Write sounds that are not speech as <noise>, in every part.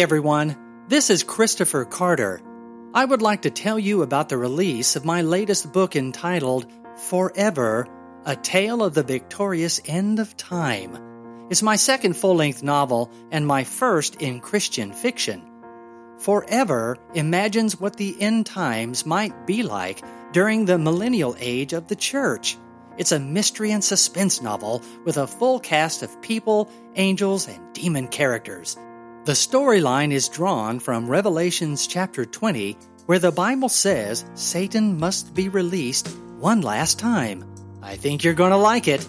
Hey everyone, this is Christopher Carter. I would like to tell you about the release of my latest book entitled Forever A Tale of the Victorious End of Time. It's my second full length novel and my first in Christian fiction. Forever imagines what the end times might be like during the millennial age of the church. It's a mystery and suspense novel with a full cast of people, angels, and demon characters. The storyline is drawn from Revelations chapter 20, where the Bible says Satan must be released one last time. I think you're going to like it.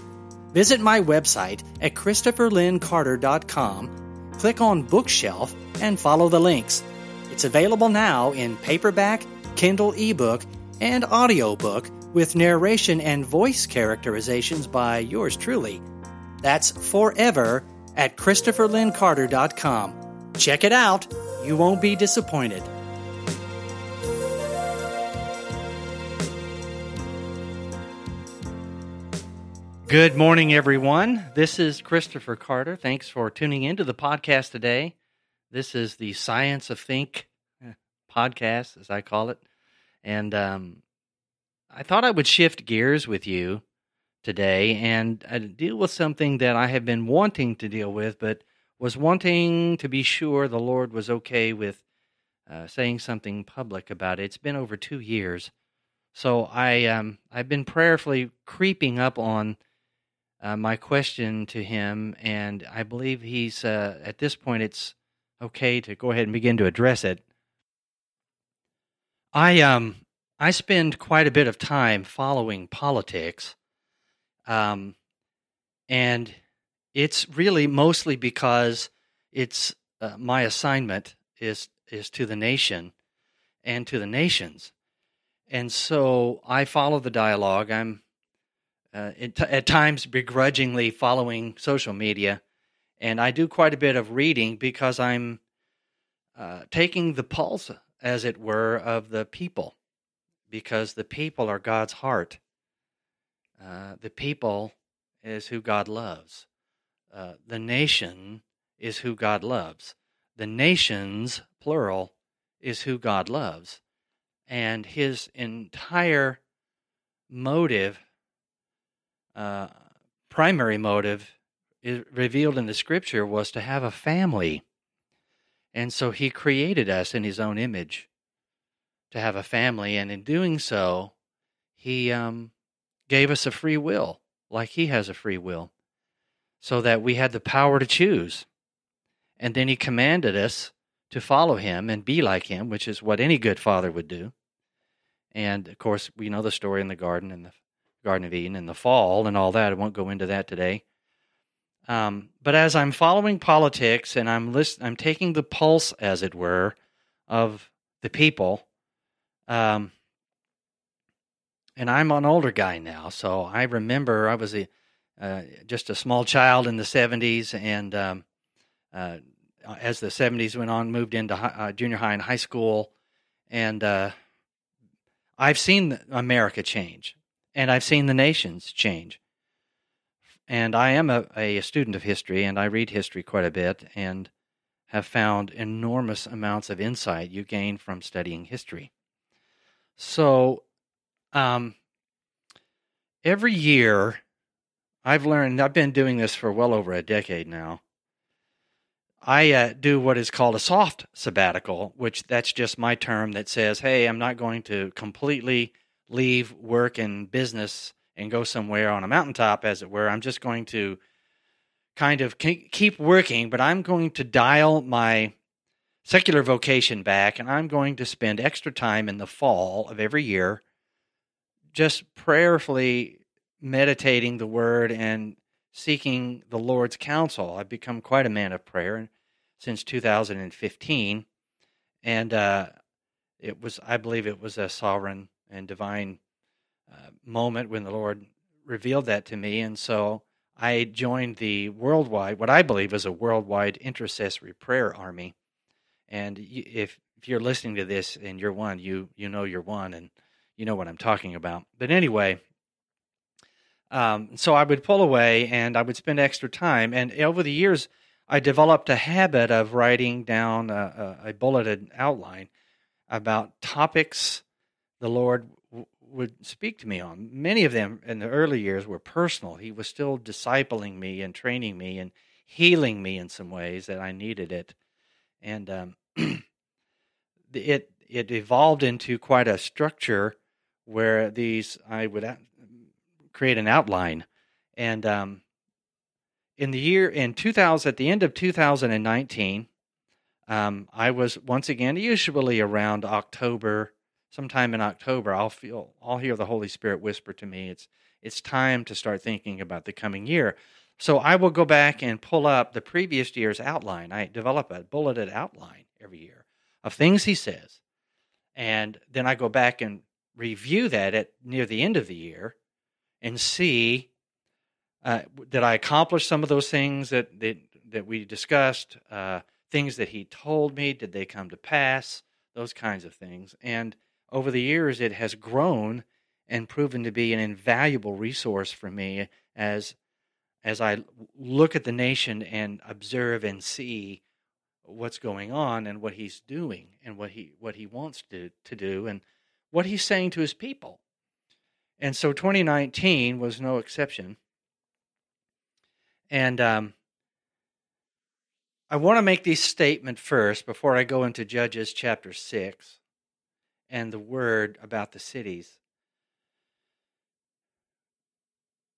Visit my website at ChristopherLynnCarter.com, click on Bookshelf, and follow the links. It's available now in paperback, Kindle ebook, and audiobook with narration and voice characterizations by yours truly. That's forever at ChristopherLynnCarter.com. Check it out. You won't be disappointed. Good morning, everyone. This is Christopher Carter. Thanks for tuning in to the podcast today. This is the Science of Think eh, podcast, as I call it. And um, I thought I would shift gears with you today and uh, deal with something that I have been wanting to deal with, but was wanting to be sure the Lord was okay with uh, saying something public about it. It's been over two years, so I um, I've been prayerfully creeping up on uh, my question to Him, and I believe He's uh, at this point. It's okay to go ahead and begin to address it. I um I spend quite a bit of time following politics, um, and it's really mostly because it's uh, my assignment is is to the nation and to the nations, and so I follow the dialogue. I'm uh, at times begrudgingly following social media, and I do quite a bit of reading because I'm uh, taking the pulse, as it were, of the people, because the people are God's heart. Uh, the people is who God loves. Uh, the nation is who God loves. The nations, plural, is who God loves. And his entire motive, uh, primary motive, revealed in the scripture was to have a family. And so he created us in his own image to have a family. And in doing so, he um, gave us a free will, like he has a free will so that we had the power to choose. And then he commanded us to follow him and be like him, which is what any good father would do. And of course, we know the story in the garden and the Garden of Eden and the fall and all that. I won't go into that today. Um, but as I'm following politics and I'm list- I'm taking the pulse, as it were, of the people. Um, and I'm an older guy now, so I remember I was a uh, just a small child in the 70s, and um, uh, as the 70s went on, moved into high, uh, junior high and high school, and uh, I've seen America change, and I've seen the nations change. And I am a, a student of history, and I read history quite a bit, and have found enormous amounts of insight you gain from studying history. So, um, every year I've learned, I've been doing this for well over a decade now. I uh, do what is called a soft sabbatical, which that's just my term that says, hey, I'm not going to completely leave work and business and go somewhere on a mountaintop, as it were. I'm just going to kind of keep working, but I'm going to dial my secular vocation back and I'm going to spend extra time in the fall of every year just prayerfully meditating the word and seeking the Lord's counsel. I've become quite a man of prayer since 2015, and uh, it was, I believe, it was a sovereign and divine uh, moment when the Lord revealed that to me, and so I joined the worldwide, what I believe is a worldwide intercessory prayer army. And if if you're listening to this and you're one, you you know you're one, and you know what I'm talking about. But anyway, um, so I would pull away and I would spend extra time. And over the years, I developed a habit of writing down a, a, a bulleted outline about topics the Lord w- would speak to me on. Many of them in the early years were personal. He was still discipling me and training me and healing me in some ways that I needed it. And um, <clears throat> it it evolved into quite a structure where these I would create an outline, and um, in the year in 2000 at the end of 2019 um, i was once again usually around october sometime in october i'll feel i'll hear the holy spirit whisper to me it's it's time to start thinking about the coming year. So i will go back and pull up the previous year's outline. I develop a bulleted outline every year of things he says. And then i go back and review that at near the end of the year and see uh, did I accomplish some of those things that that, that we discussed? Uh, things that he told me, did they come to pass? Those kinds of things. And over the years, it has grown and proven to be an invaluable resource for me as as I look at the nation and observe and see what's going on and what he's doing and what he what he wants to to do and what he's saying to his people. And so 2019 was no exception. And um, I want to make this statement first before I go into Judges chapter 6 and the word about the cities.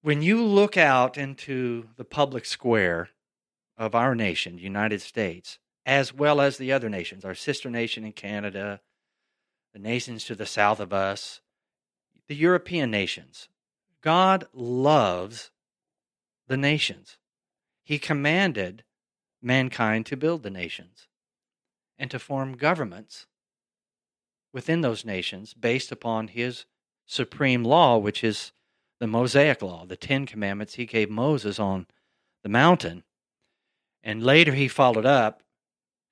When you look out into the public square of our nation, the United States, as well as the other nations, our sister nation in Canada, the nations to the south of us, the European nations, God loves the nations. He commanded mankind to build the nations and to form governments within those nations based upon his supreme law, which is the Mosaic law, the Ten Commandments he gave Moses on the mountain. And later he followed up,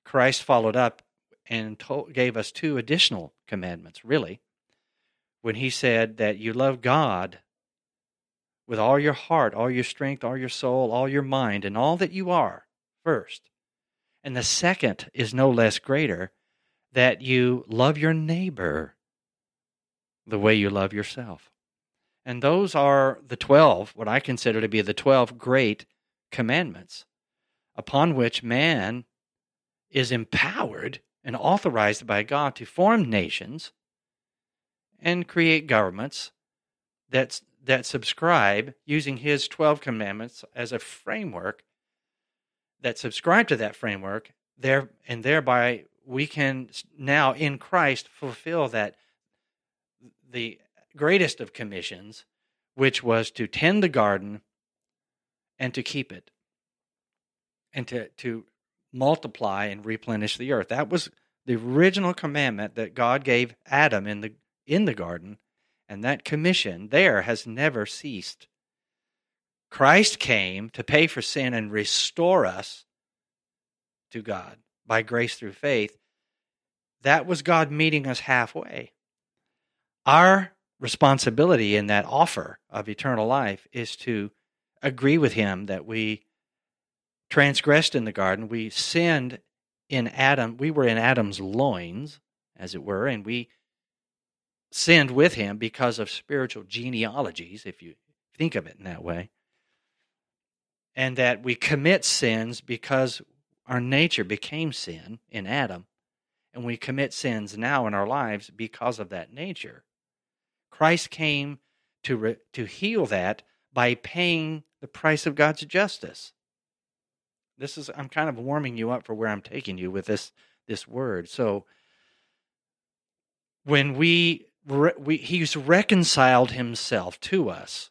Christ followed up and told, gave us two additional commandments, really, when he said that you love God with all your heart, all your strength, all your soul, all your mind, and all that you are first. And the second is no less greater that you love your neighbor the way you love yourself. And those are the 12, what I consider to be the 12 great commandments upon which man is empowered and authorized by God to form nations and create governments that's that subscribe using his 12 commandments as a framework that subscribe to that framework there and thereby we can now in Christ fulfill that the greatest of commissions which was to tend the garden and to keep it and to to multiply and replenish the earth. That was the original commandment that God gave Adam in the in the garden and that commission there has never ceased. Christ came to pay for sin and restore us to God by grace through faith. That was God meeting us halfway. Our responsibility in that offer of eternal life is to agree with Him that we transgressed in the garden. We sinned in Adam. We were in Adam's loins, as it were, and we sinned with him because of spiritual genealogies, if you think of it in that way. And that we commit sins because our nature became sin in Adam, and we commit sins now in our lives because of that nature. Christ came to, re- to heal that by paying the price of God's justice. This is I'm kind of warming you up for where I'm taking you with this this word. So when we re, we, he's reconciled himself to us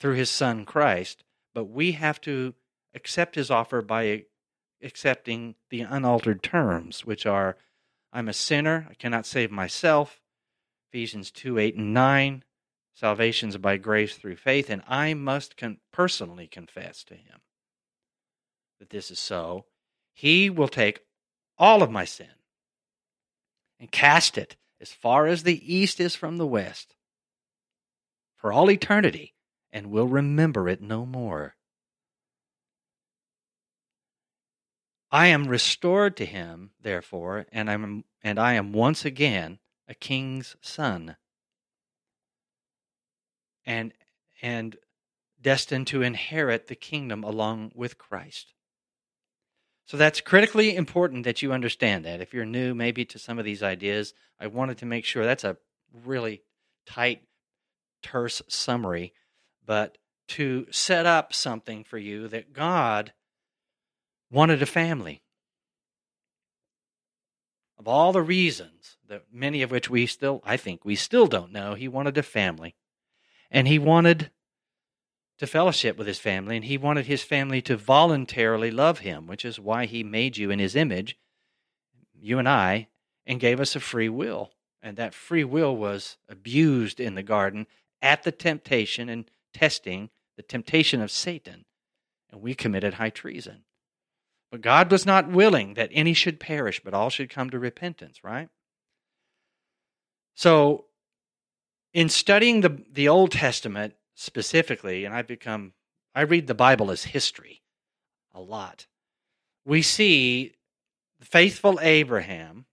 through his son Christ, but we have to accept his offer by accepting the unaltered terms, which are I'm a sinner, I cannot save myself. Ephesians 2 8 and 9. Salvation's by grace through faith, and I must con- personally confess to him that this is so. He will take all of my sin and cast it as far as the east is from the west, for all eternity, and will remember it no more. I am restored to him, therefore, and, I'm, and I am once again a king's son. And, and destined to inherit the kingdom along with Christ. So that's critically important that you understand that. If you're new, maybe to some of these ideas, I wanted to make sure that's a really tight, terse summary, but to set up something for you that God wanted a family. Of all the reasons, that many of which we still, I think, we still don't know, he wanted a family. And he wanted to fellowship with his family, and he wanted his family to voluntarily love him, which is why he made you in his image, you and I, and gave us a free will. And that free will was abused in the garden at the temptation and testing, the temptation of Satan. And we committed high treason. But God was not willing that any should perish, but all should come to repentance, right? So, in studying the, the Old Testament, specifically, and I've become, I read the Bible as history a lot. We see faithful Abraham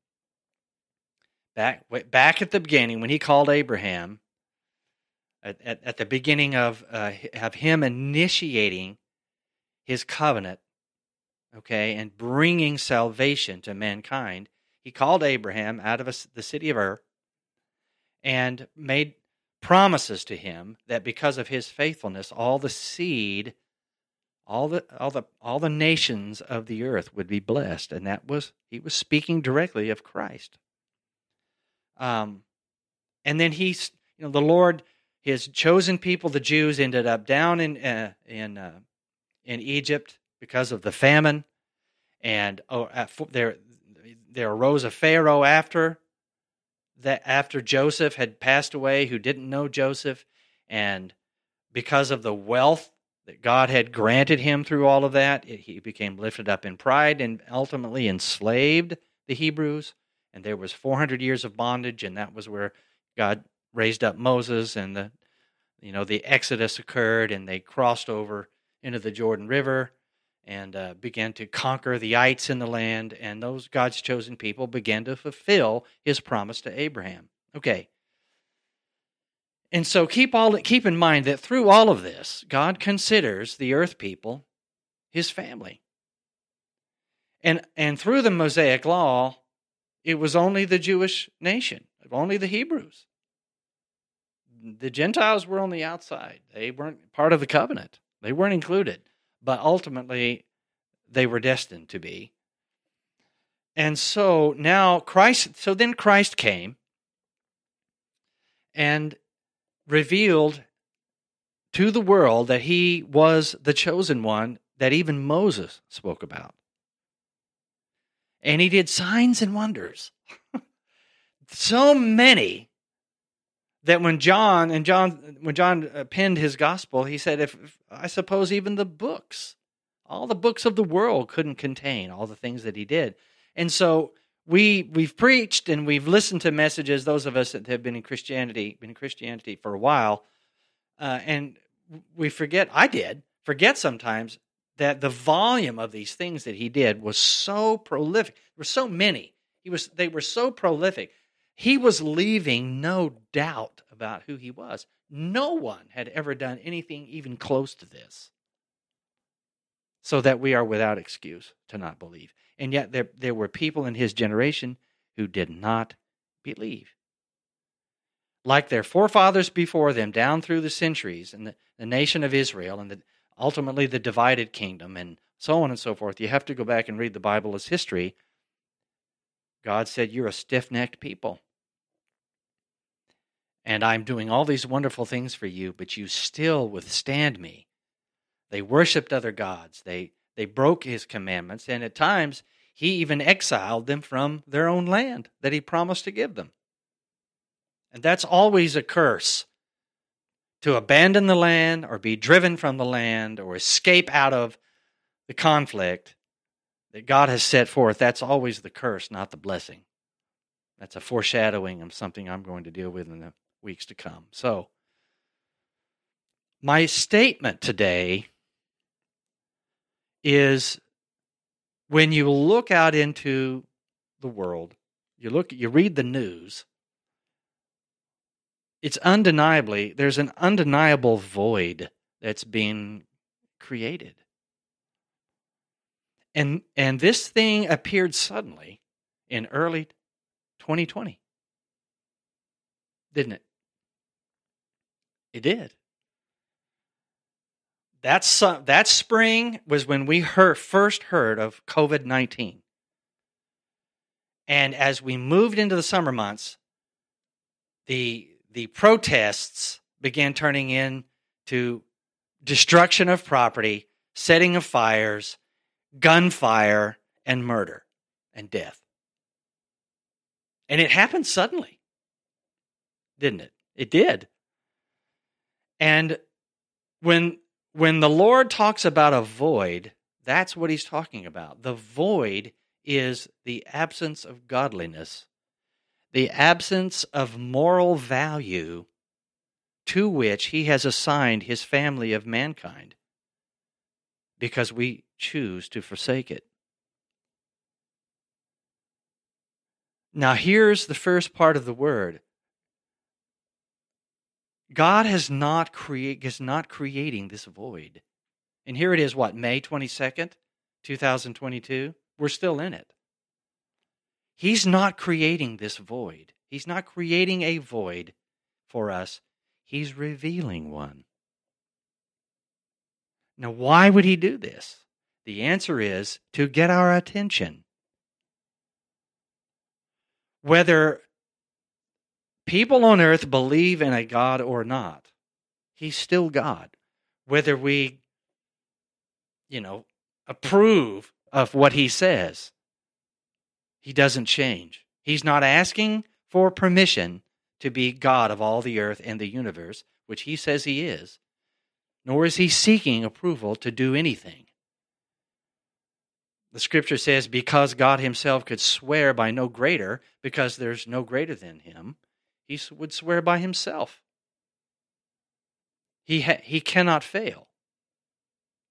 back back at the beginning when he called Abraham at, at, at the beginning of uh, of him initiating his covenant, okay, and bringing salvation to mankind. He called Abraham out of a, the city of Ur and made promises to him that because of his faithfulness, all the seed, all the all the all the nations of the earth would be blessed, and that was he was speaking directly of Christ. Um, and then he's you know the Lord, his chosen people, the Jews, ended up down in uh, in uh, in Egypt because of the famine, and oh, there there arose a Pharaoh after that after Joseph had passed away who didn't know Joseph and because of the wealth that God had granted him through all of that, it, he became lifted up in pride and ultimately enslaved the Hebrews. And there was 400 years of bondage, and that was where God raised up Moses, and the you know the Exodus occurred, and they crossed over into the Jordan River, and uh, began to conquer the ites in the land, and those God's chosen people began to fulfill His promise to Abraham. Okay. And so keep all keep in mind that through all of this, God considers the earth people His family. And and through the Mosaic law, it was only the Jewish nation, only the Hebrews. The Gentiles were on the outside; they weren't part of the covenant. They weren't included but ultimately they were destined to be. And so now Christ, so then Christ came and revealed to the world that he was the chosen one that even Moses spoke about. And he did signs and wonders. <laughs> so many that when John and John when John uh, penned his gospel, he said, "If, I suppose even the books, all the books of the world, couldn't contain all the things that he did," and so we we've preached and we've listened to messages. Those of us that have been in Christianity, been in Christianity for a while, uh, and we forget. I did forget sometimes that the volume of these things that he did was so prolific. There were so many. He was. They were so prolific he was leaving no doubt about who he was. No one had ever done anything even close to this. So that we are without excuse to not believe. And yet there, there were people in his generation who did not believe. Like their forefathers before them, down through the centuries, and the, the nation of Israel, and the, ultimately the divided kingdom, and so on and so forth. You have to go back and read the Bible as history. God said, You're a stiff necked people and I'm doing all these wonderful things for you, but you still withstand me. They worshiped other gods. They they broke his commandments, and at times he even exiled them from their own land that he promised to give them. And that's always a curse to abandon the land or be driven from the land or escape out of the conflict that God has set forth. That's always the curse, not the blessing. That's a foreshadowing of something I'm going to deal with in the weeks to come. So, my statement today is when you look out into the world, you look, you read the news, it's undeniably, there's an undeniable void that's being created. And, and this thing appeared suddenly in early 2020. Didn't it? It did. That's, that spring was when we heard, first heard of COVID 19. And as we moved into the summer months, the, the protests began turning into destruction of property, setting of fires, gunfire, and murder and death. And it happened suddenly, didn't it? It did. And when when the Lord talks about a void, that's what he's talking about. The void is the absence of godliness, the absence of moral value to which he has assigned his family of mankind because we choose to forsake it. Now, here's the first part of the word God has not create is not creating this void. And here it is, what, May 22nd, 2022? We're still in it. He's not creating this void. He's not creating a void for us. He's revealing one. Now, why would he do this? The answer is to get our attention. Whether people on earth believe in a God or not, he's still God. Whether we, you know, approve of what he says, he doesn't change. He's not asking for permission to be God of all the earth and the universe, which he says he is, nor is he seeking approval to do anything. The scripture says, because God himself could swear by no greater, because there's no greater than him, he would swear by himself. He, ha- he cannot fail.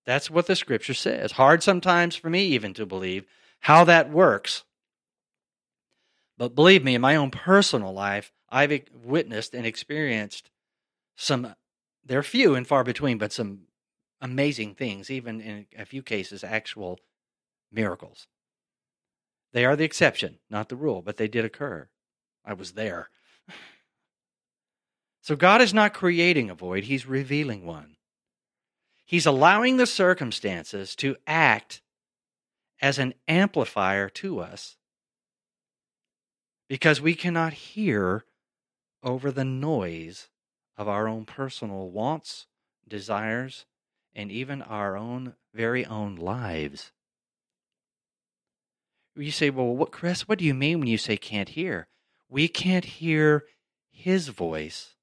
That's what the scripture says. Hard sometimes for me even to believe how that works. But believe me, in my own personal life, I've witnessed and experienced some, they're few and far between, but some amazing things, even in a few cases, actual miracles. They are the exception, not the rule, but they did occur. I was there. So God is not creating a void, He's revealing one. He's allowing the circumstances to act as an amplifier to us because we cannot hear over the noise of our own personal wants, desires, and even our own very own lives. You say, well, what, Chris, what do you mean when you say can't hear? We can't hear his voice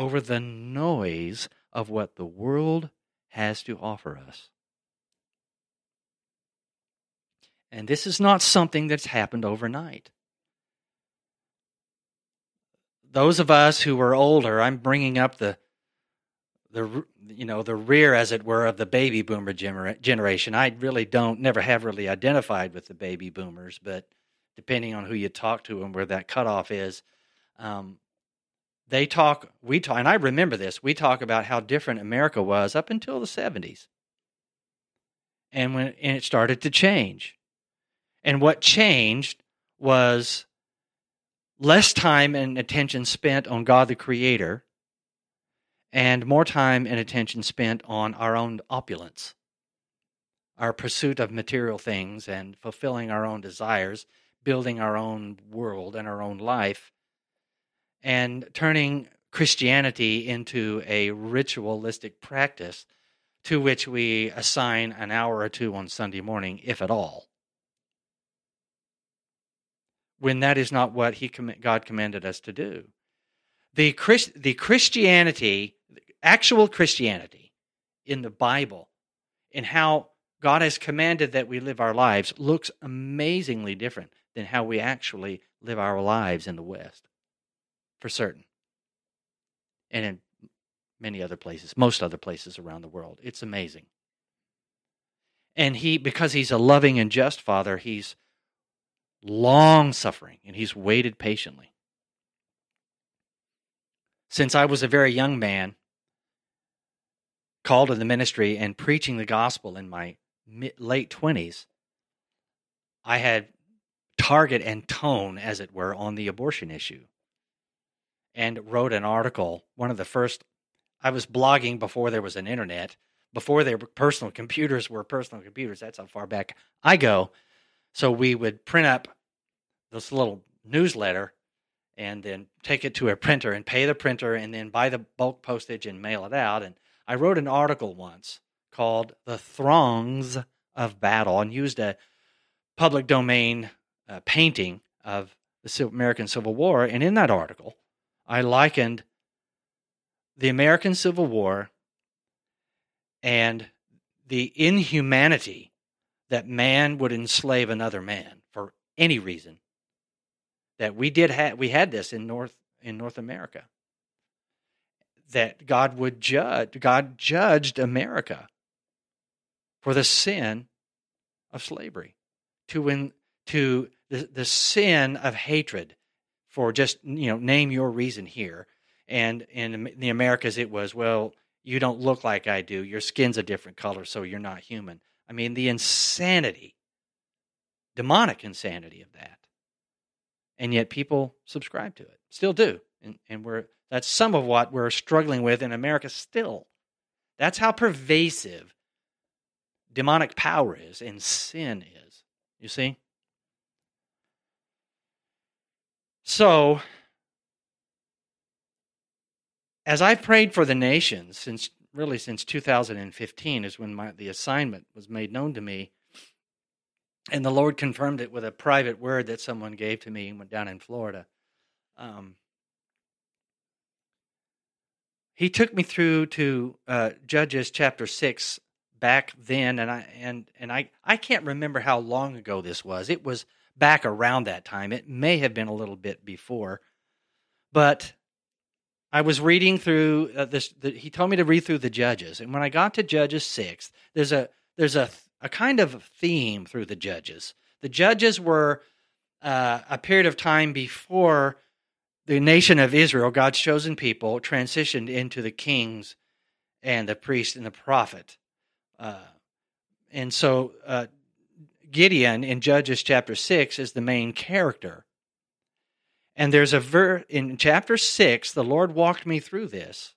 over the noise of what the world has to offer us. And this is not something that's happened overnight. Those of us who are older, I'm bringing up the the you know the rear as it were of the baby boomer gener- generation i really don't never have really identified with the baby boomers but depending on who you talk to and where that cutoff is um, they talk we talk and i remember this we talk about how different america was up until the 70s and when and it started to change. And what changed was less time and attention spent on god the creator and more time and attention spent on our own opulence, our pursuit of material things and fulfilling our own desires, building our own world and our own life, and turning Christianity into a ritualistic practice to which we assign an hour or two on Sunday morning, if at all. When that is not what he, God commanded us to do. The, the Christianity actual Christianity in the Bible and how God has commanded that we live our lives looks amazingly different than how we actually live our lives in the West, for certain. And in many other places, most other places around the world. It's amazing. And he, because he's a loving and just father, he's long suffering and he's waited patiently. Since I was a very young man, called to the ministry and preaching the gospel in my mid, late 20s, I had target and tone, as it were, on the abortion issue and wrote an article. One of the first, I was blogging before there was an internet, before their personal <laughs> computers were personal computers. That's how far back I go. So we would print up this little newsletter and then take it to a printer and pay the printer and then buy the bulk postage and mail it out. And I wrote an article once called The Throngs of Battle and used a public domain uh, painting of the American Civil War. And in that article, I likened the American Civil War and the inhumanity that man would enslave another man for any reason that we did have we had this in North in North America. That God would judge God judged America for the sin of slavery. To win to the, the sin of hatred for just you know name your reason here. And in the Americas it was, well, you don't look like I do. Your skin's a different color, so you're not human. I mean, the insanity, demonic insanity of that and yet people subscribe to it, still do, and, and we're that's some of what we're struggling with in America still. That's how pervasive demonic power is and sin is. You see? So, as I've prayed for the nations since really since 2015 is when my, the assignment was made known to me and the Lord confirmed it with a private word that someone gave to me and went down in Florida. Um, he took me through to uh, Judges chapter six back then, and I and and I I can't remember how long ago this was. It was back around that time. It may have been a little bit before, but I was reading through uh, this. The, he told me to read through the Judges, and when I got to Judges six, there's a there's a a kind of theme through the judges. The judges were uh, a period of time before the nation of Israel, God's chosen people, transitioned into the kings and the priest and the prophet. Uh, and so uh, Gideon in Judges chapter 6 is the main character. And there's a ver in chapter 6, the Lord walked me through this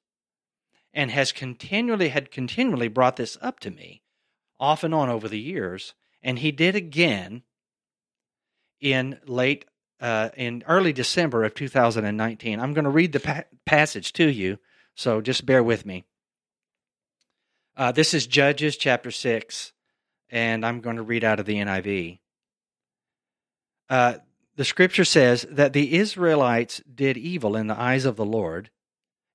and has continually had continually brought this up to me off and on over the years. And he did again in late, uh, in early December of 2019. I'm going to read the pa- passage to you, so just bear with me. Uh, this is Judges chapter 6, and I'm going to read out of the NIV. Uh, the scripture says that the Israelites did evil in the eyes of the Lord,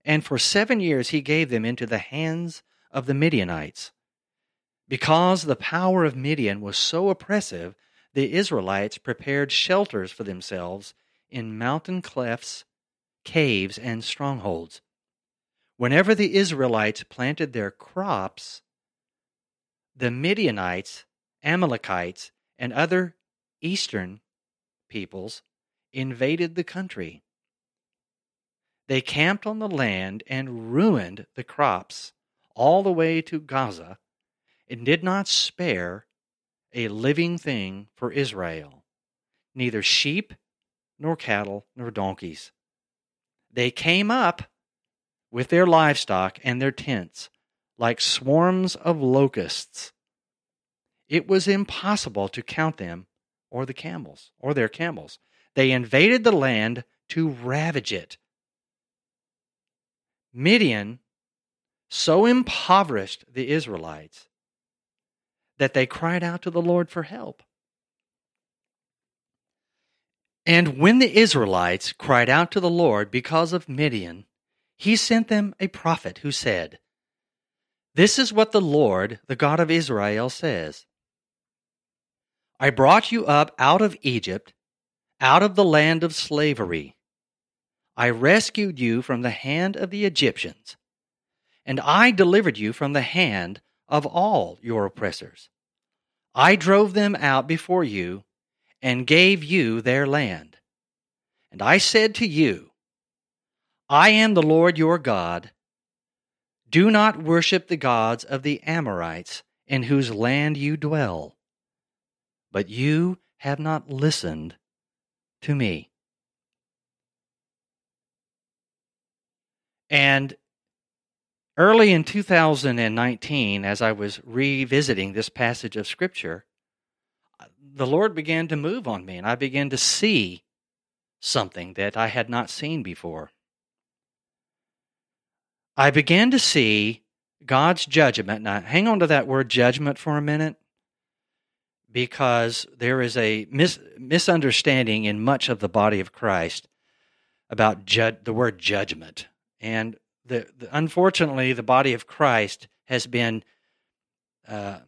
and for seven years he gave them into the hands of the Midianites because the power of Midian was so oppressive, the Israelites prepared shelters for themselves in mountain clefts, caves, and strongholds. Whenever the Israelites planted their crops, the Midianites, Amalekites, and other eastern peoples invaded the country. They camped on the land and ruined the crops all the way to Gaza and did not spare a living thing for Israel, neither sheep, nor cattle, nor donkeys. They came up with their livestock and their tents like swarms of locusts. It was impossible to count them or the camels or their camels. They invaded the land to ravage it. Midian so impoverished the Israelites that they cried out to the Lord for help. And when the Israelites cried out to the Lord because of Midian, he sent them a prophet who said, This is what the Lord, the God of Israel, says I brought you up out of Egypt, out of the land of slavery. I rescued you from the hand of the Egyptians, and I delivered you from the hand of all your oppressors. I drove them out before you and gave you their land. And I said to you, I am the Lord your God. Do not worship the gods of the Amorites in whose land you dwell. But you have not listened to me. And early in 2019, as I was revisiting this passage of Scripture, the Lord began to move on me, and I began to see something that I had not seen before. I began to see God's judgment. Now, hang on to that word judgment for a minute because there is a mis- misunderstanding in much of the body of Christ about ju- the word judgment. And the, the, unfortunately, the body of Christ has been uh,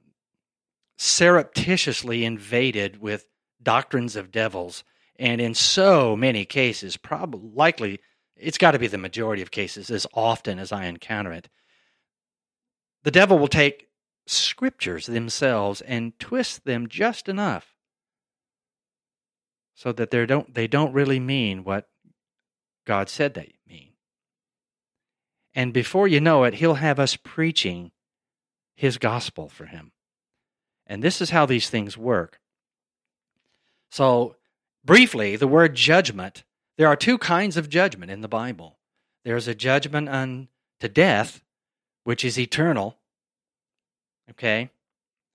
surreptitiously invaded with doctrines of devils. And in so many cases, probably likely it's got to be the majority of cases as often as I encounter it. The devil will take scriptures themselves and twist them just enough so that they don't they don't really mean what God said they mean. And before you know it, he'll have us preaching his gospel for him. And this is how these things work. So, briefly, the word judgment there are two kinds of judgment in the Bible there's a judgment unto death, which is eternal. Okay?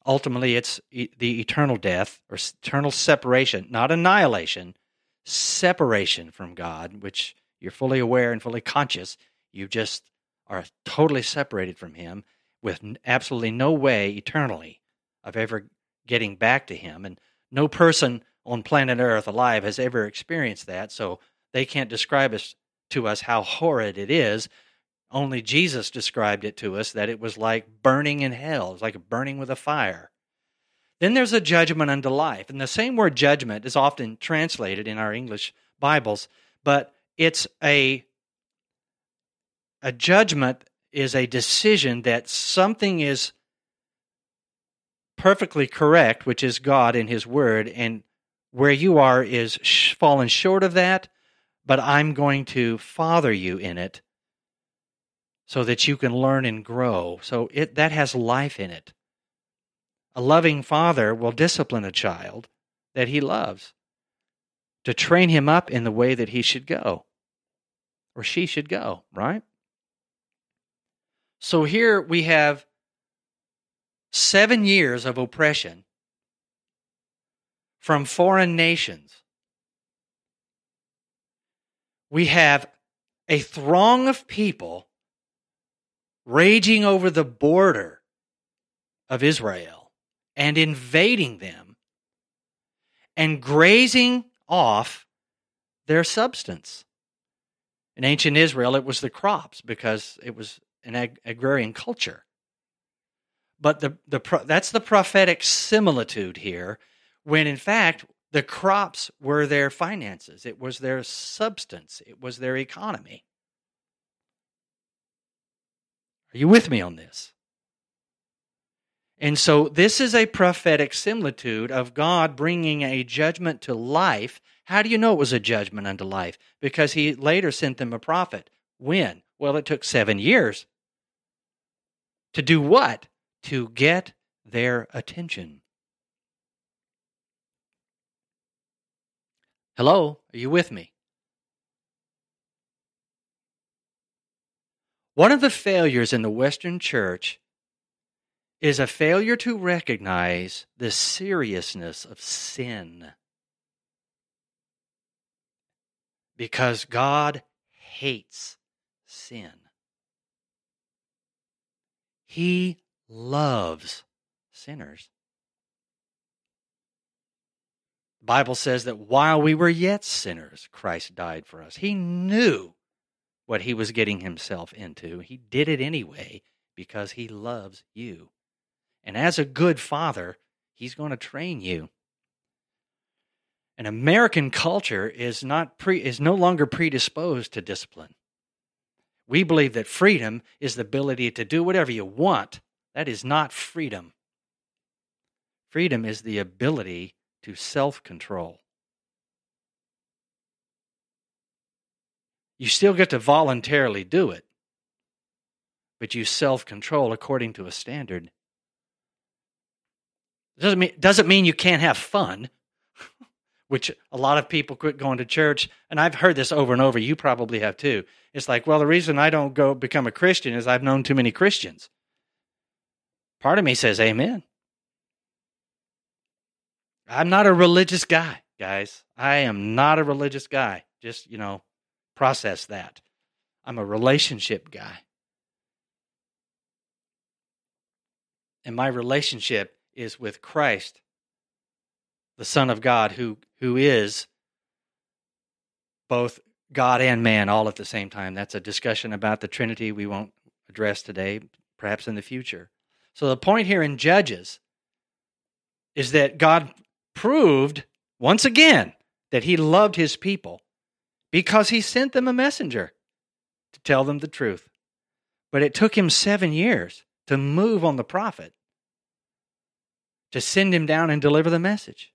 Ultimately, it's the eternal death or eternal separation, not annihilation, separation from God, which you're fully aware and fully conscious. You just are totally separated from Him with absolutely no way eternally of ever getting back to Him. And no person on planet Earth alive has ever experienced that. So they can't describe us to us how horrid it is. Only Jesus described it to us that it was like burning in hell. It was like burning with a fire. Then there's a judgment unto life. And the same word judgment is often translated in our English Bibles, but it's a a judgment is a decision that something is perfectly correct, which is God and His Word, and where you are is fallen short of that, but I'm going to father you in it so that you can learn and grow. So it that has life in it. A loving father will discipline a child that he loves to train him up in the way that he should go or she should go, right? So here we have seven years of oppression from foreign nations we have a throng of people raging over the border of Israel and invading them and grazing off their substance. In ancient Israel, it was the crops because it was an ag- agrarian culture. But the, the, that's the prophetic similitude here, when in fact, the crops were their finances, it was their substance, it was their economy. Are you with me on this? And so, this is a prophetic similitude of God bringing a judgment to life. How do you know it was a judgment unto life? Because he later sent them a prophet. When? Well, it took seven years. To do what? To get their attention. Hello, are you with me? One of the failures in the Western church is a failure to recognize the seriousness of sin. Because God hates sin. He loves sinners. Bible says that while we were yet sinners, Christ died for us. He knew what he was getting himself into. He did it anyway because he loves you. And as a good father, he's going to train you. An American culture is not pre, is no longer predisposed to discipline. We believe that freedom is the ability to do whatever you want. That is not freedom. Freedom is the ability to self control. You still get to voluntarily do it, but you self control according to a standard. Doesn't mean, doesn't mean you can't have fun, <laughs> which a lot of people quit going to church. And I've heard this over and over. You probably have too. It's like, well, the reason I don't go become a Christian is I've known too many Christians. Part of me says, Amen. I'm not a religious guy, guys. I am not a religious guy. Just, you know, process that. I'm a relationship guy. And my relationship is with Christ, the Son of God, who, who is both God and man all at the same time. That's a discussion about the Trinity we won't address today, perhaps in the future. So the point here in Judges is that God proved once again that he loved his people because he sent them a messenger to tell them the truth. But it took him seven years to move on the prophet, to send him down and deliver the message.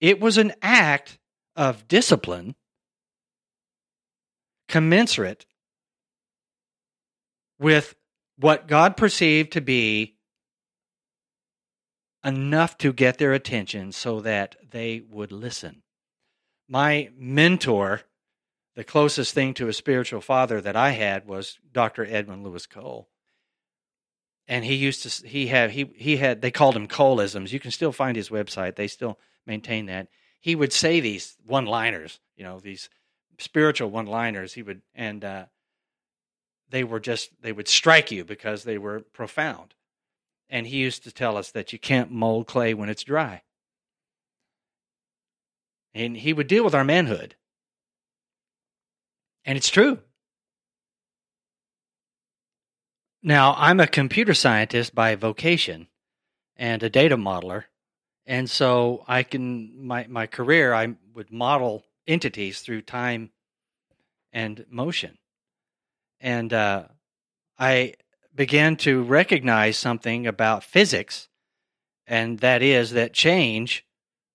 It was an act of discipline commensurate with what God perceived to be enough to get their attention so that they would listen. My mentor, the closest thing to a spiritual father that I had was Dr. Edwin Louis Cole. And he used to he had he he had they called him Coleisms. You can still find his website. They still maintain that. He would say these one-liners, you know, these spiritual one-liners. He would and uh, they were just they would strike you because they were profound. And he used to tell us that you can't mold clay when it's dry. And he would deal with our manhood. And it's true. Now, I'm a computer scientist by vocation and a data modeler. And so I can, my, my career, I would model entities through time and motion. And uh, I began to recognize something about physics, and that is that change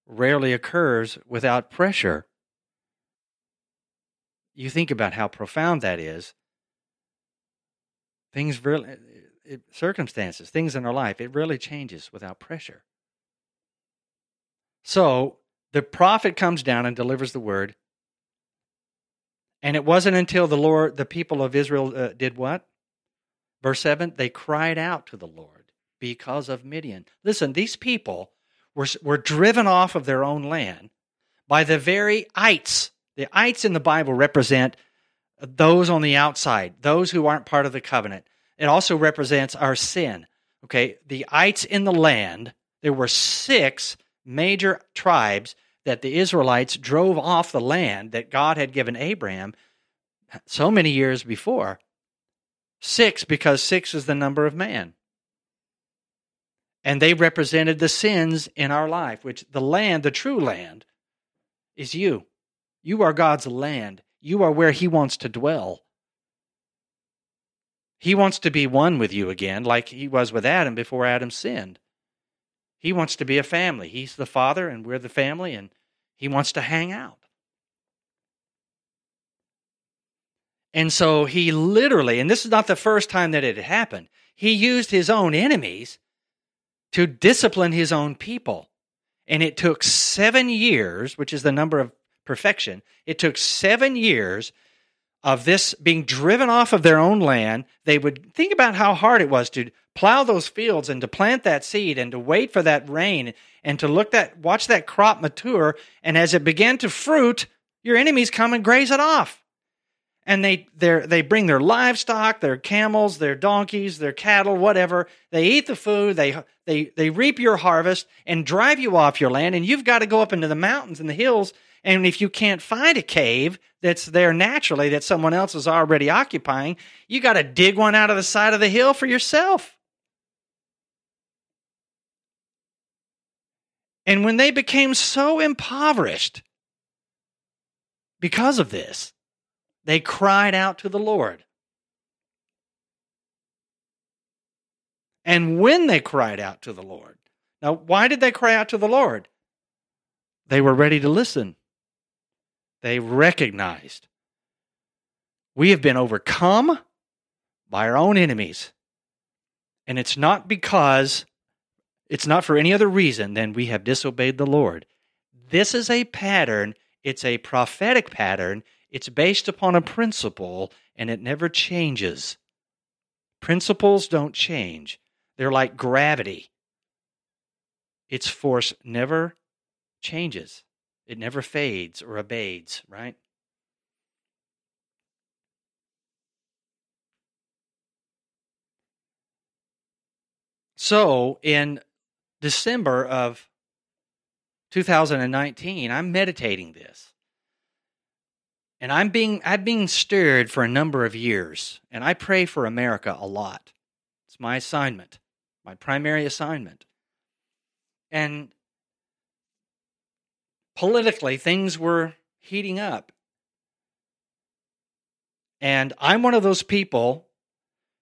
rarely occurs without pressure. You think about how profound that is. Things really, it, circumstances, things in our life, it really changes without pressure. So the prophet comes down and delivers the word. And it wasn't until the Lord, the people of Israel uh, did what? Verse 7 they cried out to the Lord because of Midian. Listen, these people were, were driven off of their own land by the very ites. The ites in the Bible represent those on the outside, those who aren't part of the covenant. It also represents our sin. Okay, the ites in the land, there were six major tribes that the Israelites drove off the land that God had given Abraham so many years before. Six, because six is the number of man. And they represented the sins in our life, which the land, the true land, is you. You are God's land. You are where He wants to dwell. He wants to be one with you again, like He was with Adam before Adam sinned. He wants to be a family. He's the father, and we're the family, and He wants to hang out. And so he literally, and this is not the first time that it had happened, he used his own enemies to discipline his own people. And it took seven years, which is the number of perfection, it took seven years of this being driven off of their own land. They would think about how hard it was to plow those fields and to plant that seed and to wait for that rain and to look that watch that crop mature and as it began to fruit your enemies come and graze it off and they they bring their livestock, their camels, their donkeys, their cattle, whatever. They eat the food, they they they reap your harvest and drive you off your land and you've got to go up into the mountains and the hills and if you can't find a cave that's there naturally that someone else is already occupying, you got to dig one out of the side of the hill for yourself. And when they became so impoverished because of this, they cried out to the Lord. and when they cried out to the Lord. Now, why did they cry out to the Lord? They were ready to listen. They recognized we have been overcome by our own enemies. And it's not because, it's not for any other reason than we have disobeyed the Lord. This is a pattern, it's a prophetic pattern, it's based upon a principle, and it never changes. Principles don't change, they're like gravity. Its force never changes, it never fades or abates, right? So in December of 2019, I'm meditating this. And I'm being I'm being stirred for a number of years, and I pray for America a lot. It's my assignment, my primary assignment. And politically, things were heating up. And I'm one of those people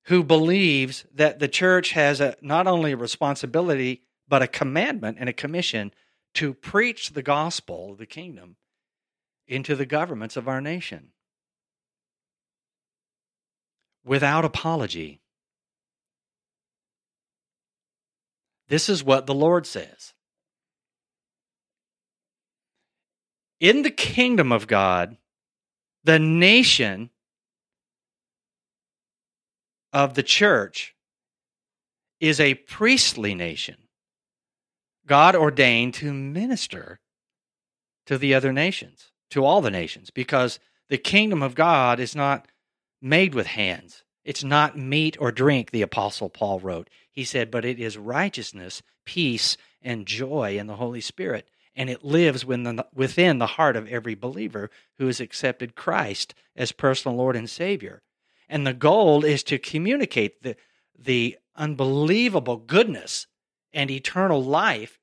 who believes that the church has a, not only a responsibility, but a commandment and a commission to preach the gospel of the kingdom into the governments of our nation without apology. This is what the Lord says. In the kingdom of God, the nation of the church is a priestly nation. God ordained to minister to the other nations, to all the nations, because the kingdom of God is not made with hands. It's not meat or drink, the Apostle Paul wrote. He said, but it is righteousness, peace, and joy in the Holy Spirit. And it lives within the heart of every believer who has accepted Christ as personal Lord and Savior. And the goal is to communicate the, the unbelievable goodness and eternal life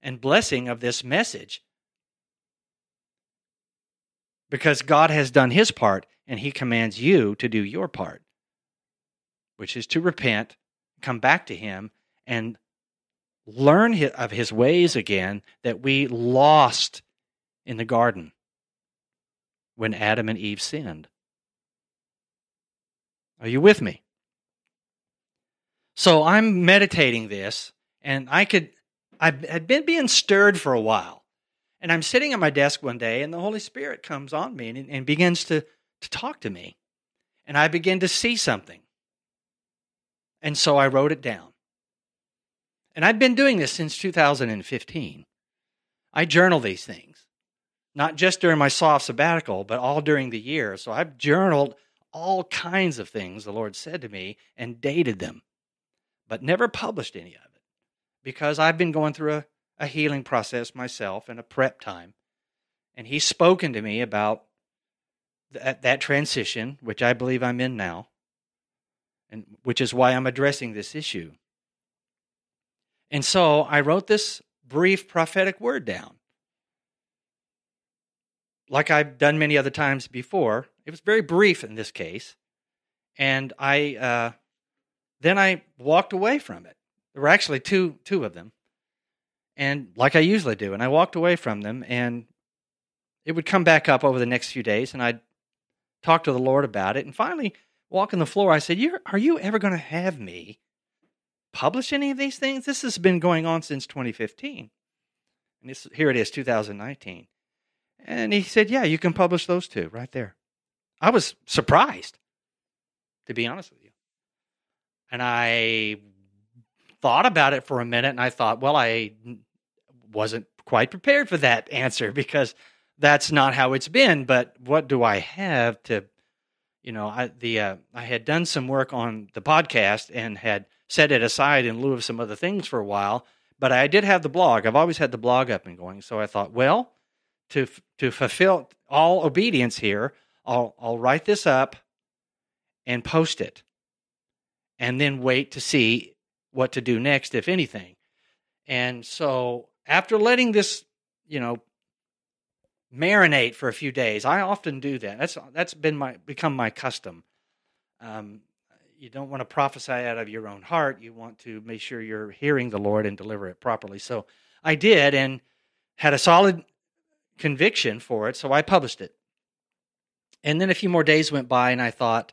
and blessing of this message. Because God has done his part and he commands you to do your part, which is to repent, come back to him, and learn of his ways again that we lost in the garden when Adam and Eve sinned. Are you with me? So I'm meditating this, and I could, I had been being stirred for a while. And I'm sitting at my desk one day, and the Holy Spirit comes on me and, and begins to, to talk to me. And I begin to see something. And so I wrote it down. And I've been doing this since 2015. I journal these things, not just during my soft sabbatical, but all during the year. So I've journaled all kinds of things the Lord said to me and dated them, but never published any of it because I've been going through a, a healing process myself and a prep time. And He's spoken to me about that, that transition, which I believe I'm in now, and which is why I'm addressing this issue. And so I wrote this brief prophetic word down. Like I've done many other times before, it was very brief in this case, and I uh, then I walked away from it. There were actually two two of them, and like I usually do, and I walked away from them, and it would come back up over the next few days, and I'd talk to the Lord about it, and finally walking the floor, I said, "Are you ever going to have me publish any of these things? This has been going on since 2015, and here it is, 2019." And he said, "Yeah, you can publish those two right there." I was surprised, to be honest with you. And I thought about it for a minute and I thought, well, I wasn't quite prepared for that answer because that's not how it's been. But what do I have to, you know, I, the, uh, I had done some work on the podcast and had set it aside in lieu of some other things for a while. But I did have the blog. I've always had the blog up and going. So I thought, well, to, to fulfill all obedience here, I'll, I'll write this up and post it and then wait to see what to do next, if anything. And so after letting this, you know, marinate for a few days, I often do that. That's that's been my become my custom. Um, you don't want to prophesy out of your own heart. You want to make sure you're hearing the Lord and deliver it properly. So I did and had a solid conviction for it, so I published it. And then a few more days went by, and I thought,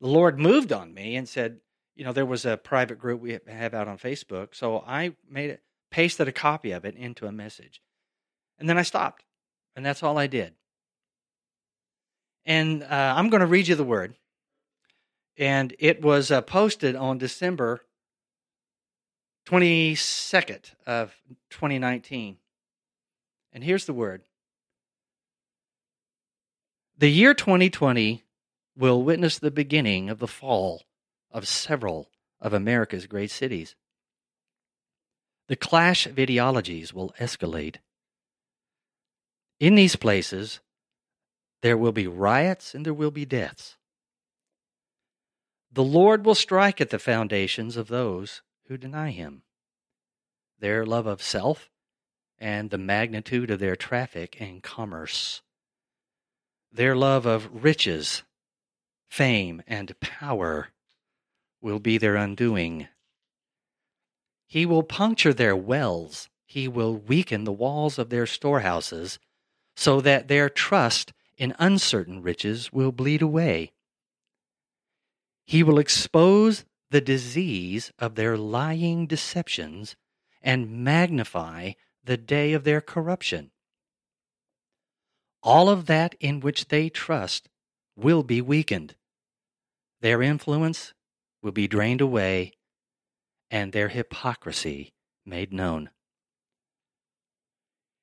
the Lord moved on me and said, you know, there was a private group we have out on Facebook. So I made it, pasted a copy of it into a message. And then I stopped. And that's all I did. And uh, I'm going to read you the word. And it was uh, posted on December 22nd of 2019. And here's the word. The year 2020 will witness the beginning of the fall of several of America's great cities. The clash of ideologies will escalate. In these places, there will be riots and there will be deaths. The Lord will strike at the foundations of those who deny him. Their love of self and the magnitude of their traffic and commerce. Their love of riches, fame, and power will be their undoing. He will puncture their wells. He will weaken the walls of their storehouses so that their trust in uncertain riches will bleed away. He will expose the disease of their lying deceptions and magnify the day of their corruption. All of that in which they trust will be weakened. Their influence will be drained away and their hypocrisy made known.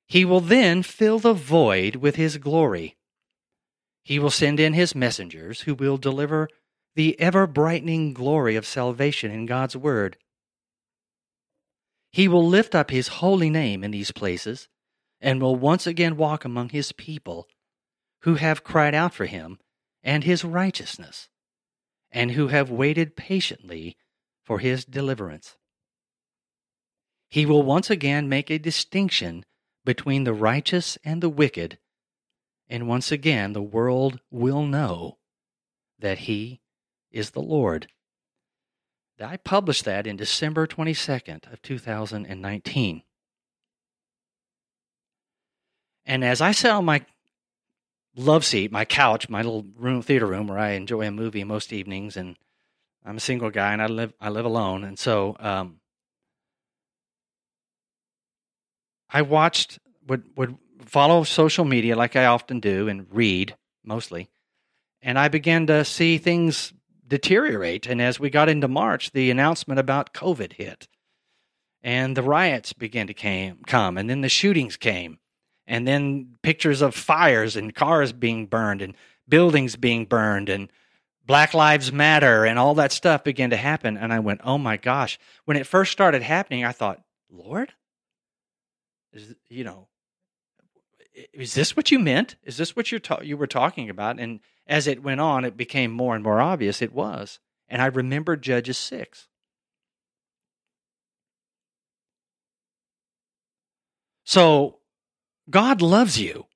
He will then fill the void with his glory. He will send in his messengers who will deliver the ever brightening glory of salvation in God's Word. He will lift up his holy name in these places and will once again walk among his people who have cried out for him and his righteousness and who have waited patiently for his deliverance. He will once again make a distinction between the righteous and the wicked, and once again the world will know that he is the Lord. I published that in December 22nd of 2019. And as I sat on my love seat, my couch, my little room, theater room, where I enjoy a movie most evenings, and I'm a single guy and I live I live alone, and so um, I watched would would follow social media like I often do and read mostly, and I began to see things deteriorate. And as we got into March, the announcement about COVID hit, and the riots began to came, come, and then the shootings came, and then pictures of fires and cars being burned and buildings being burned and Black Lives Matter and all that stuff began to happen. And I went, oh my gosh. When it first started happening, I thought, Lord, is, you know, is this what you meant? Is this what you ta- you were talking about? And as it went on, it became more and more obvious it was. And I remembered Judges 6. So God loves you.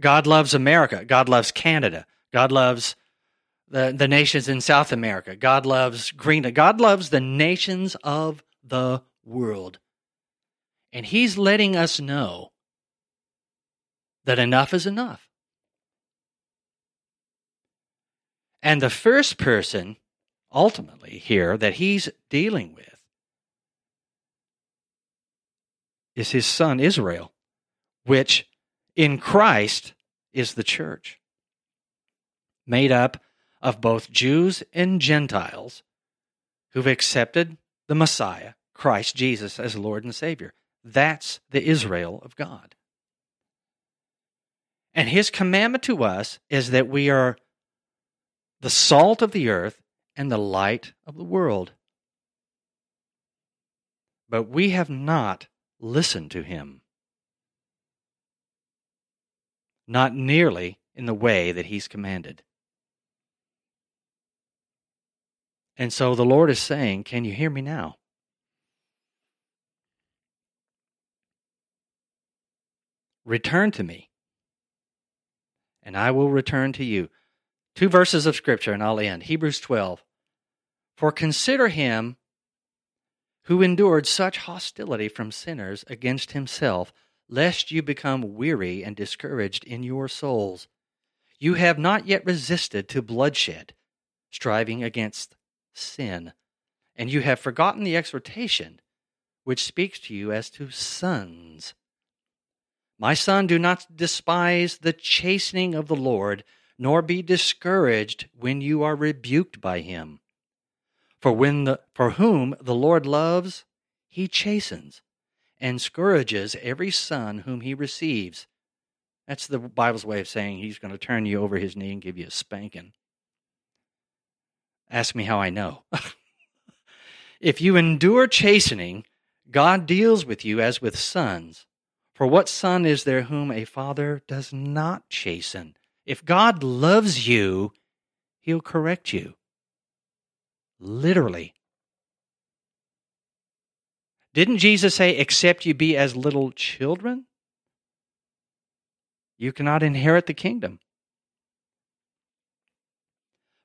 God loves America. God loves Canada. God loves the, the nations in South America. God loves Greenland. God loves the nations of the world. And He's letting us know that enough is enough. And the first person, ultimately, here that He's dealing with is His son Israel which in Christ is the church, made up of both Jews and Gentiles who've accepted the Messiah, Christ Jesus, as Lord and Savior. That's the Israel of God. And his commandment to us is that we are the salt of the earth and the light of the world. But we have not listened to him not nearly in the way that he's commanded. And so the Lord is saying, Can you hear me now? Return to me, and I will return to you. Two verses of scripture, and I'll end. Hebrews 12. For consider him who endured such hostility from sinners against himself, lest you become weary and discouraged in your souls. You have not yet resisted to bloodshed, striving against sin, and you have forgotten the exhortation which speaks to you as to sons. My son, do not despise the chastening of the Lord, nor be discouraged when you are rebuked by him. For when the, for whom the Lord loves, he chastens and scourges every son whom he receives. That's the Bible's way of saying he's going to turn you over his knee and give you a spanking. Ask me how I know. <laughs> if you endure chastening, God deals with you as with sons. For what son is there whom a father does not chasten? If God loves you, he'll correct you. Literally. Didn't Jesus say, except you be as little children? You cannot inherit the kingdom.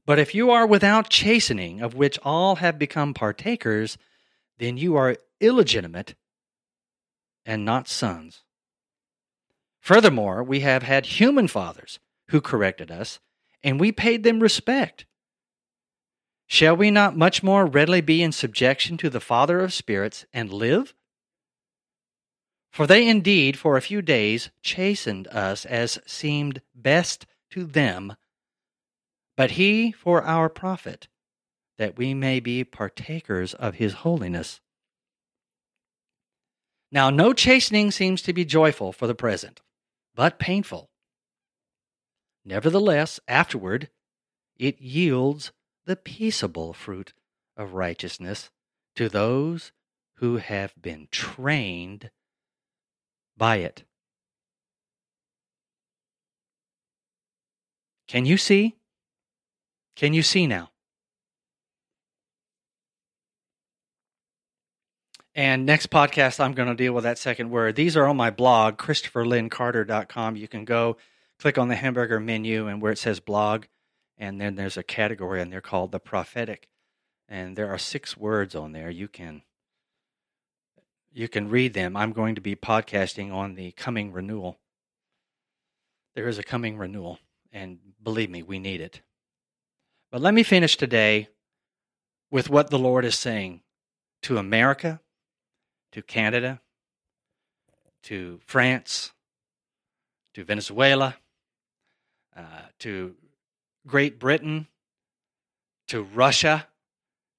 But if you are without chastening, of which all have become partakers, then you are illegitimate and not sons. Furthermore, we have had human fathers who corrected us, and we paid them respect. Shall we not much more readily be in subjection to the Father of spirits and live? For they indeed for a few days chastened us as seemed best to them, but he for our profit, that we may be partakers of his holiness. Now, no chastening seems to be joyful for the present, but painful. Nevertheless, afterward, it yields the peaceable fruit of righteousness to those who have been trained by it. Can you see? Can you see now? And next podcast, I'm going to deal with that second word. These are on my blog, ChristopherLynnCarter.com. You can go click on the hamburger menu and where it says blog, and then there's a category and they're called the prophetic. And there are six words on there. You can you can read them. I'm going to be podcasting on the coming renewal. There is a coming renewal, and believe me, we need it. But let me finish today with what the Lord is saying to America, to Canada, to France, to Venezuela, uh, to Great Britain, to Russia,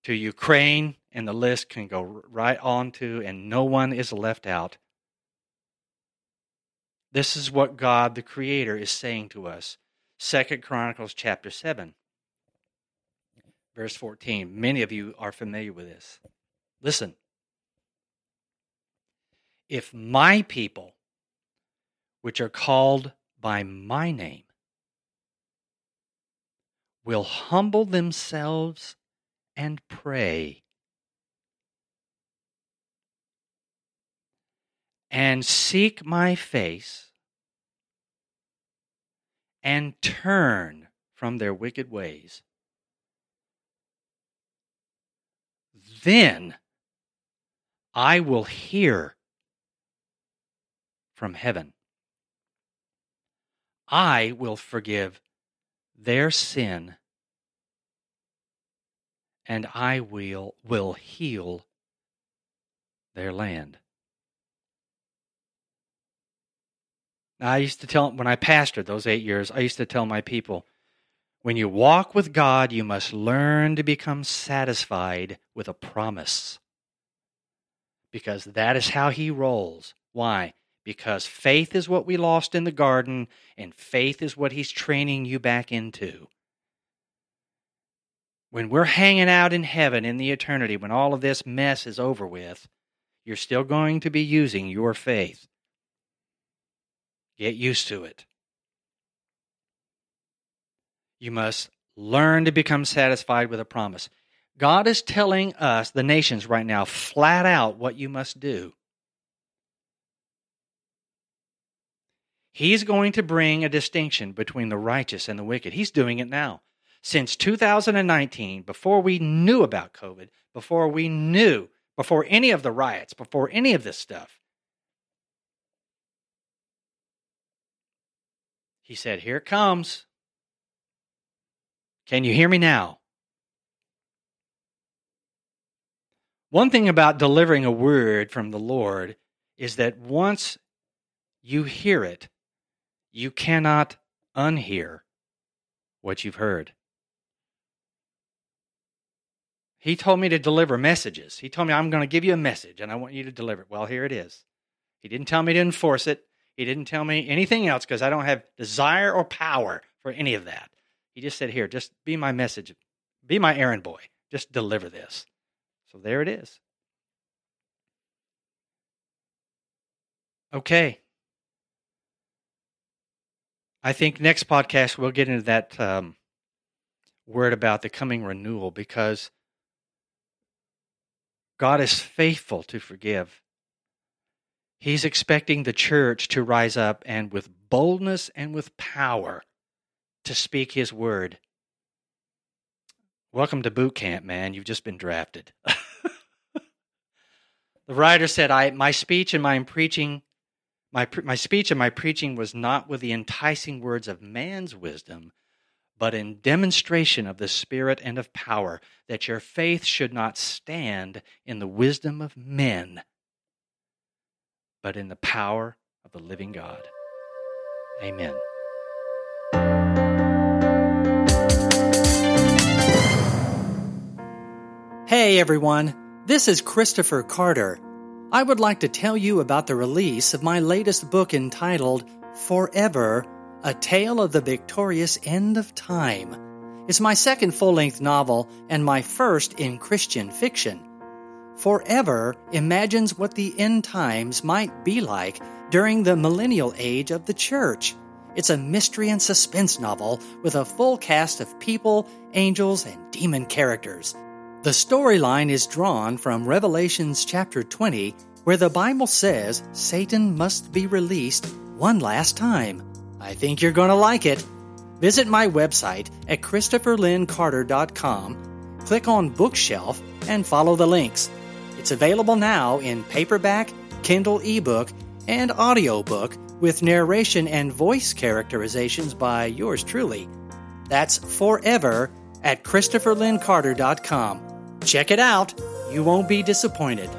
to Ukraine, and the list can go right on to, and no one is left out. This is what God the Creator is saying to us. Second Chronicles chapter 7, verse 14. Many of you are familiar with this. Listen. If my people, which are called by my name, will humble themselves and pray and seek my face and turn from their wicked ways, then I will hear from heaven. I will forgive their sin, and I will, will heal their land. I used to tell, when I pastored those eight years, I used to tell my people, when you walk with God, you must learn to become satisfied with a promise. Because that is how He rolls. Why? because faith is what we lost in the garden, and faith is what He's training you back into. When we're hanging out in heaven in the eternity, when all of this mess is over with, you're still going to be using your faith. Get used to it. You must learn to become satisfied with a promise. God is telling us, the nations right now, flat out what you must do. He's going to bring a distinction between the righteous and the wicked. He's doing it now. Since 2019, before we knew about COVID, before we knew, before any of the riots, before any of this stuff, he said, Here it comes. Can you hear me now? One thing about delivering a word from the Lord is that once you hear it, you cannot unhear what you've heard. He told me to deliver messages. He told me, I'm going to give you a message and I want you to deliver it. Well, here it is. He didn't tell me to enforce it. He didn't tell me anything else because I don't have desire or power for any of that. He just said, Here, just be my message, be my errand boy. Just deliver this. So there it is. Okay. I think next podcast we'll get into that um, word about the coming renewal because God is faithful to forgive. He's expecting the church to rise up and with boldness and with power to speak his word. Welcome to boot camp, man. You've just been drafted. <laughs> the writer said, I, My speech and my preaching my, my speech and my preaching was not with the enticing words of man's wisdom, but in demonstration of the Spirit and of power, that your faith should not stand in the wisdom of men, but in the power of the living God. Amen. Hey everyone, this is Christopher Carter. I would like to tell you about the release of my latest book entitled Forever A Tale of the Victorious End of Time. It's my second full length novel and my first in Christian fiction. Forever imagines what the end times might be like during the millennial age of the church. It's a mystery and suspense novel with a full cast of people, angels, and demon characters. The storyline is drawn from Revelations chapter 20, where the Bible says Satan must be released one last time. I think you're going to like it. Visit my website at ChristopherLynnCarter.com, click on Bookshelf, and follow the links. It's available now in paperback, Kindle ebook, and audiobook with narration and voice characterizations by yours truly. That's forever at ChristopherLynnCarter.com. Check it out. You won't be disappointed.